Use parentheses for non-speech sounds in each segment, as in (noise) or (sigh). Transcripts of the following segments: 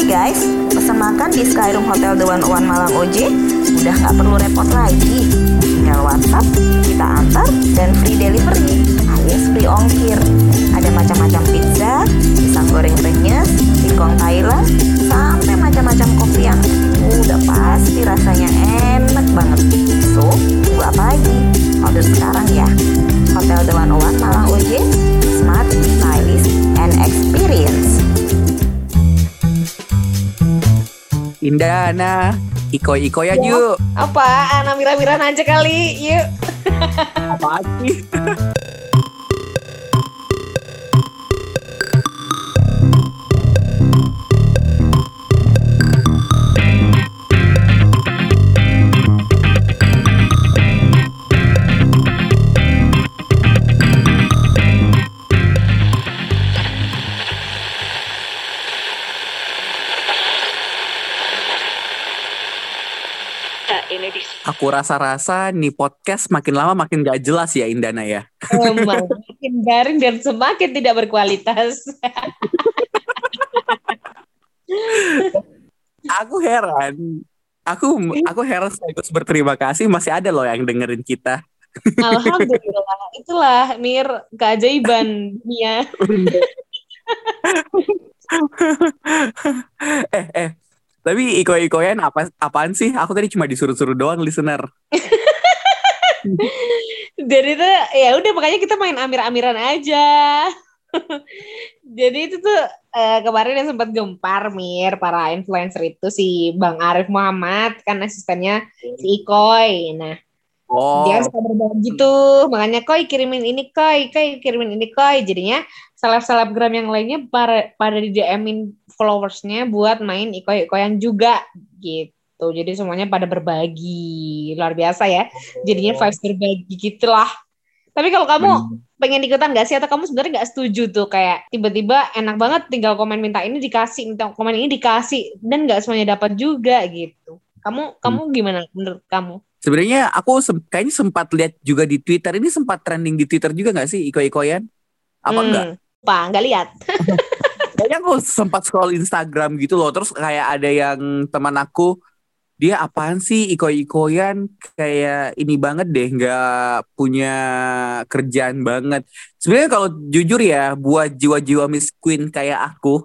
Hai guys, pesan makan di Skyroom Hotel The One One Malang OJ udah nggak perlu repot lagi. Tinggal WhatsApp, kita antar, dan free delivery alias free ongkir. Ada macam-macam pizza, pisang goreng renyes, singkong Thailand, sampai macam-macam kopi yang udah pasti rasanya enak banget. Indana, iko-iko ya yuk. Apa? Amira-miran aja kali. Yuk. Apa sih? (laughs) Aku rasa-rasa nih podcast makin lama makin gak jelas ya Indana ya. Emang makin garing dan semakin tidak berkualitas. (laughs) aku heran. Aku aku heran sekaligus berterima kasih masih ada loh yang dengerin kita. Alhamdulillah. Itulah Mir keajaiban dunia. (laughs) eh eh tapi iko-ikoyan apa apaan sih? Aku tadi cuma disuruh-suruh doang listener. (laughs) Jadi tuh ya udah makanya kita main amir-amiran aja. (laughs) Jadi itu tuh uh, kemarin yang sempat gempar Mir para influencer itu si Bang Arif Muhammad kan asistennya si Ikoy. Nah, oh. dia suka berbagi tuh, makanya Koi kirimin ini Koi, Koi kirimin ini Koi. Jadinya seleb-selebgram yang lainnya pada pada di DM-in followersnya buat main iko-ikoyan juga gitu. Jadi semuanya pada berbagi. Luar biasa ya. Jadinya vibes berbagi gitulah. Tapi kalau kamu hmm. pengen ikutan gak sih atau kamu sebenarnya gak setuju tuh kayak tiba-tiba enak banget tinggal komen minta ini dikasih, minta komen ini dikasih dan gak semuanya dapat juga gitu. Kamu hmm. kamu gimana menurut kamu? Sebenarnya aku se kayaknya sempat lihat juga di Twitter ini sempat trending di Twitter juga gak sih iko-ikoyan? Apa hmm. enggak? Pak, nggak lihat. (laughs) Kayaknya aku sempat scroll Instagram gitu loh. Terus kayak ada yang teman aku dia apaan sih? Iko-ikoyan kayak ini banget deh nggak punya kerjaan banget. Sebenarnya kalau jujur ya buat jiwa-jiwa Miss Queen kayak aku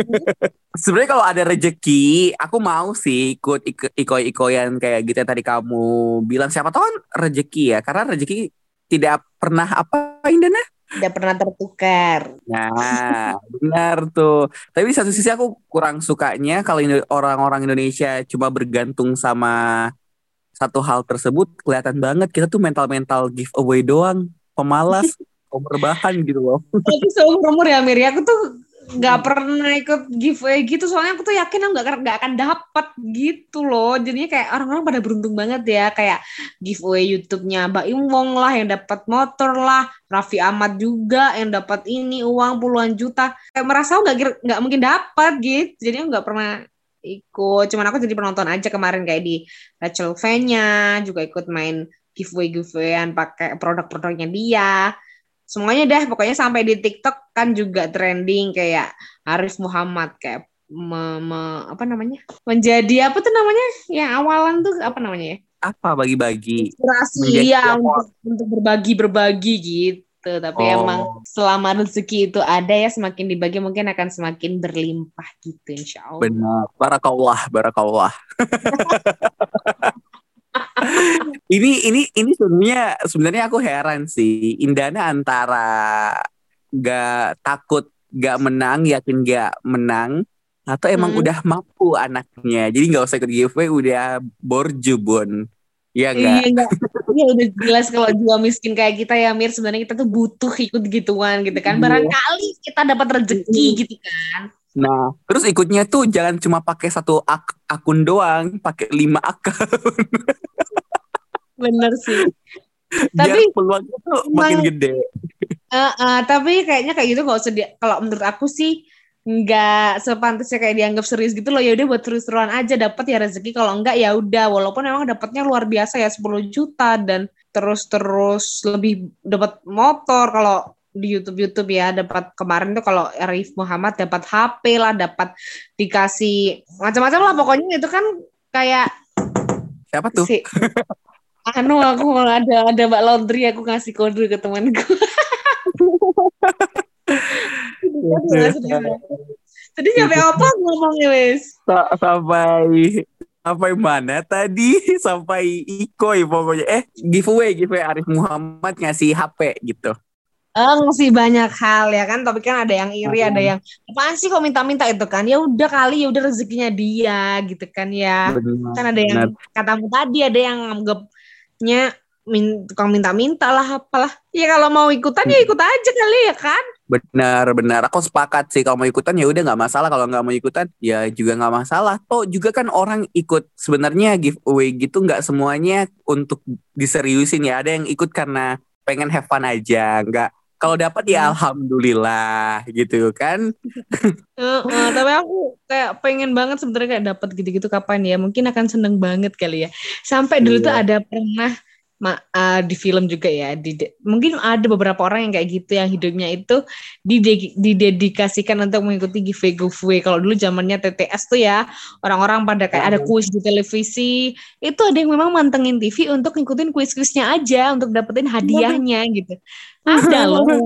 (laughs) sebenarnya kalau ada rejeki aku mau sih ikut iko-ikoyan kayak gitu yang tadi kamu bilang. Siapa tahu kan rejeki ya karena rejeki tidak pernah apa Indana tidak pernah tertukar. Nah, benar tuh. Tapi di satu sisi aku kurang sukanya kalau orang-orang Indonesia cuma bergantung sama satu hal tersebut kelihatan banget kita tuh mental-mental giveaway doang, pemalas, (laughs) berbahan gitu loh. Tapi seumur umur ya Mir, aku tuh nggak pernah ikut giveaway gitu soalnya aku tuh yakin aku nggak nggak akan dapat gitu loh. Jadinya kayak orang-orang pada beruntung banget ya kayak giveaway YouTube-nya Mbak Imwong lah yang dapat motor lah Raffi Ahmad juga yang dapat ini uang puluhan juta. Kayak merasa nggak nggak mungkin dapat gitu jadi nggak pernah ikut. Cuman aku jadi penonton aja kemarin kayak di Rachel V-nya juga ikut main giveaway giveawayan pakai produk-produknya dia semuanya deh pokoknya sampai di TikTok kan juga trending kayak Arif Muhammad kayak me, me, apa namanya? Menjadi apa tuh namanya? Yang awalan tuh apa namanya ya? Apa? Bagi-bagi. Inspirasi ya untuk, untuk berbagi berbagi gitu. Tapi oh. emang selama rezeki itu ada ya semakin dibagi mungkin akan semakin berlimpah gitu insya Allah. Benar. Barakallah barakallah (laughs) ini ini ini sebenarnya sebenarnya aku heran sih Indana antara gak takut gak menang yakin gak menang atau emang hmm. udah mampu anaknya jadi nggak usah ikut giveaway udah borju bun Iya enggak? Iya, iya udah jelas kalau jiwa miskin kayak kita ya Mir sebenarnya kita tuh butuh ikut gituan gitu kan. Iya. Barangkali kita dapat rezeki gitu kan. Nah, terus ikutnya tuh jangan cuma pakai satu ak akun doang, pakai lima akun. (laughs) Bener sih. Biar tapi peluangnya tuh makin gede. Uh, uh, tapi kayaknya kayak gitu gak usah di, kalau menurut aku sih nggak sepantasnya kayak dianggap serius gitu loh ya udah buat terus-terusan aja dapat ya rezeki kalau enggak ya udah walaupun emang dapatnya luar biasa ya 10 juta dan terus-terus lebih dapat motor kalau di YouTube YouTube ya dapat kemarin tuh kalau Arif Muhammad dapat HP lah dapat dikasih macam-macam lah pokoknya itu kan kayak Siapa tuh? si (laughs) anu aku ada ada mbak laundry aku ngasih kode ke temanku Tadi nyampe apa ngomongnya wes? Sa- sampai sampai mana tadi? (laughs) Sampai Ikoy pokoknya. Eh, giveaway, giveaway Arif Muhammad ngasih HP gitu. Eh, ngasih banyak hal ya kan, tapi kan ada yang iri, Hmm. ada yang apaan sih kok minta-minta itu kan? Ya udah kali, ya udah rezekinya dia gitu kan ya. Benar. Kan ada yang katamu tadi, ada yang anggapnya min, tukang minta-minta lah apalah. Ya kalau mau ikutan ya ikut aja kali ya kan. Benar, benar. Aku sepakat sih kalau mau ikutan ya udah nggak masalah. Kalau nggak mau ikutan ya juga nggak masalah. Toh juga kan orang ikut sebenarnya giveaway gitu nggak semuanya untuk diseriusin ya. Ada yang ikut karena pengen have fun aja. Nggak kalau dapat ya Hmm. alhamdulillah gitu kan. (laughs) Heeh, tapi aku kayak pengen banget sebenarnya kayak dapat gitu-gitu kapan ya. Mungkin akan seneng banget kali ya. Sampai dulu Iya. tuh ada pernah uh, di film juga ya. Di, mungkin ada beberapa orang yang kayak gitu yang hidupnya itu dide- didedikasikan untuk mengikuti giveaway giveaway. Kalau dulu zamannya TTS tuh ya orang-orang pada kayak ada kuis di televisi. Itu ada yang memang mantengin TV untuk ngikutin kuis-kuisnya aja untuk dapetin hadiahnya gitu. Ada loh orang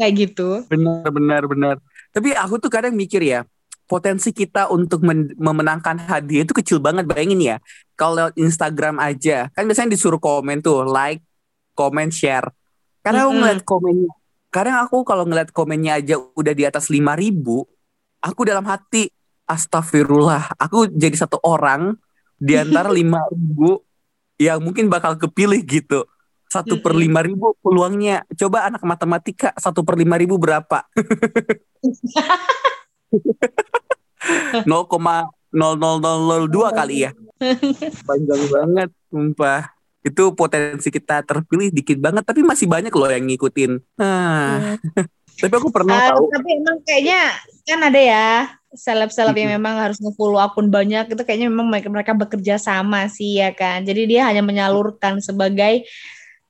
kayak gitu. Benar, benar, benar. Tapi aku tuh kadang mikir ya, potensi kita untuk men- memenangkan hadiah itu kecil banget. Bayangin ya, kalau lewat Instagram aja, kan biasanya disuruh komen tuh, like, komen, share. Kadang aku Mm-mm. ngeliat komennya, kadang aku kalau ngeliat komennya aja udah di atas 5000 ribu, aku dalam hati, astagfirullah, aku jadi satu orang di antara (laughs) 5000 ribu yang mungkin bakal kepilih gitu. Satu per lima ribu peluangnya. Coba anak matematika satu per lima ribu berapa? (laughs) (laughs) 0,00002 kali ya. (laughs) Panjang banget, sumpah. Itu potensi kita terpilih dikit banget, tapi masih banyak loh yang ngikutin. Nah, (laughs) tapi aku pernah Ah, tahu. tapi emang kayaknya kan ada ya seleb-seleb yang memang harus nge-follow akun banyak itu kayaknya memang mereka, mereka bekerja sama sih ya kan. Jadi dia hanya menyalurkan sebagai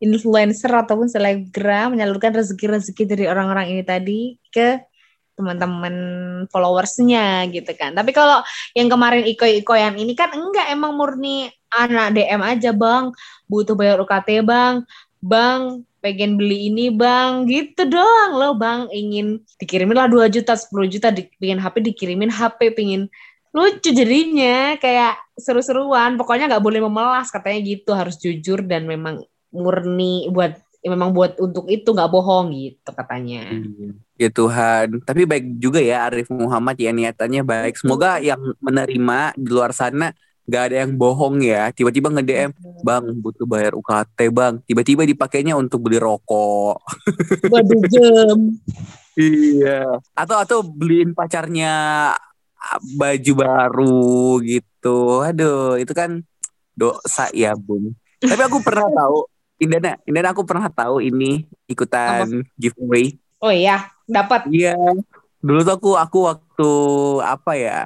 influencer ataupun selebgram menyalurkan rezeki-rezeki dari orang-orang ini tadi ke teman-teman followersnya gitu kan. Tapi kalau yang kemarin iko-ikoyan ini kan enggak emang murni anak DM aja bang, butuh bayar UKT bang, bang pengen beli ini bang, gitu doang loh bang, ingin dikirimin lah 2 juta, 10 juta, di, pengen HP dikirimin HP, pengen lucu jadinya, kayak seru-seruan, pokoknya nggak boleh memelas katanya gitu, harus jujur dan memang murni buat ya memang buat untuk itu nggak bohong gitu katanya. Ya Tuhan, tapi baik juga ya Arif Muhammad ya niatannya baik. Semoga yang menerima di luar sana gak ada yang bohong ya. Tiba-tiba nge-DM, Bang butuh bayar UKT bang. Tiba-tiba dipakainya untuk beli rokok. (laughs) Buat dugem. Iya. Atau atau beliin pacarnya baju baru gitu. Aduh, itu kan dosa ya, Bun. Tapi aku pernah tahu, Indana, Indana aku pernah tahu ini ikutan giveaway. Oh iya, dapat. Iya. Dulu tuh aku aku waktu apa ya?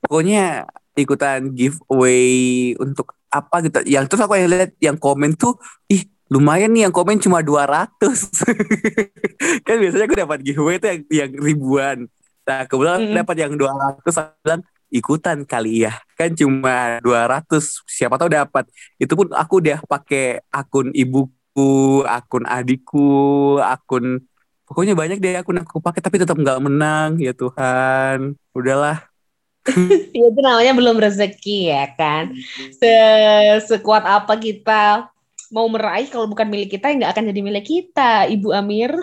Pokoknya ikutan giveaway untuk apa gitu. Yang terus aku yang lihat yang komen tuh, ih lumayan nih yang komen cuma 200. (laughs) kan biasanya aku dapat giveaway tuh yang, yang ribuan. Nah, kebetulan Mm-mm. dapat yang 200 aku bilang ikutan kali ya. Kan cuma 200. Siapa tahu dapat. Itu pun aku udah pakai akun ibuku, akun adikku, akun Pokoknya banyak deh akun aku pakai tapi tetap nggak menang ya Tuhan. Udahlah. (laughs) Ya, itu namanya belum rezeki ya kan. Se sekuat apa kita mau meraih kalau bukan milik kita nggak akan jadi milik kita, Ibu Amir.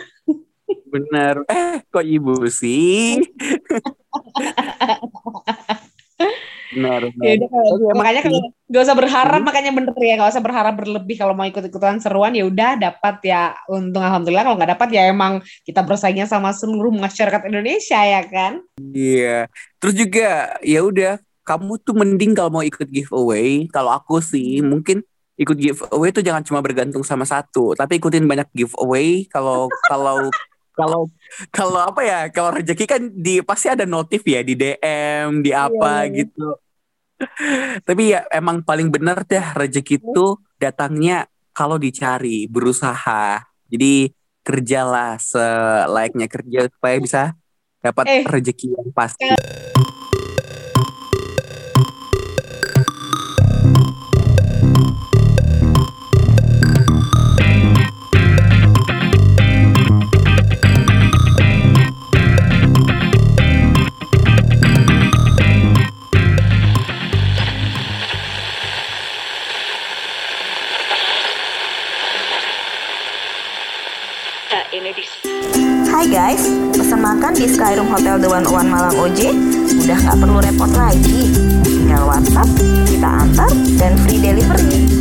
Bener. Eh kok ibu sih? (laughs) benar. benar. Ya udah, kalau- Tapi emang makanya kalau nggak usah berharap, Hmm. makanya bener ya nggak usah berharap berlebih kalau mau ikut-ikutan seruan ya udah dapat ya untung alhamdulillah kalau nggak dapat ya emang kita bersaingnya sama seluruh masyarakat Indonesia ya kan. Iya. Terus juga ya udah kamu tuh mending kalau mau ikut giveaway. Kalau aku sih mungkin ikut giveaway tuh jangan cuma bergantung sama satu, tapi ikutin banyak giveaway. Kalau kalau kalau (laughs) kalau apa ya? Kalau rezeki kan di pasti ada notif ya di DM, di apa Iya. gitu. (laughs) Tapi ya emang paling benar deh rezeki itu datangnya kalau dicari, berusaha. Jadi kerjalah selayaknya kerja supaya bisa dapat Eh. rezeki yang pasti. Skyroom Hotel The One One Malang OJ udah nggak perlu repot lagi. Tinggal WhatsApp, kita antar, dan free delivery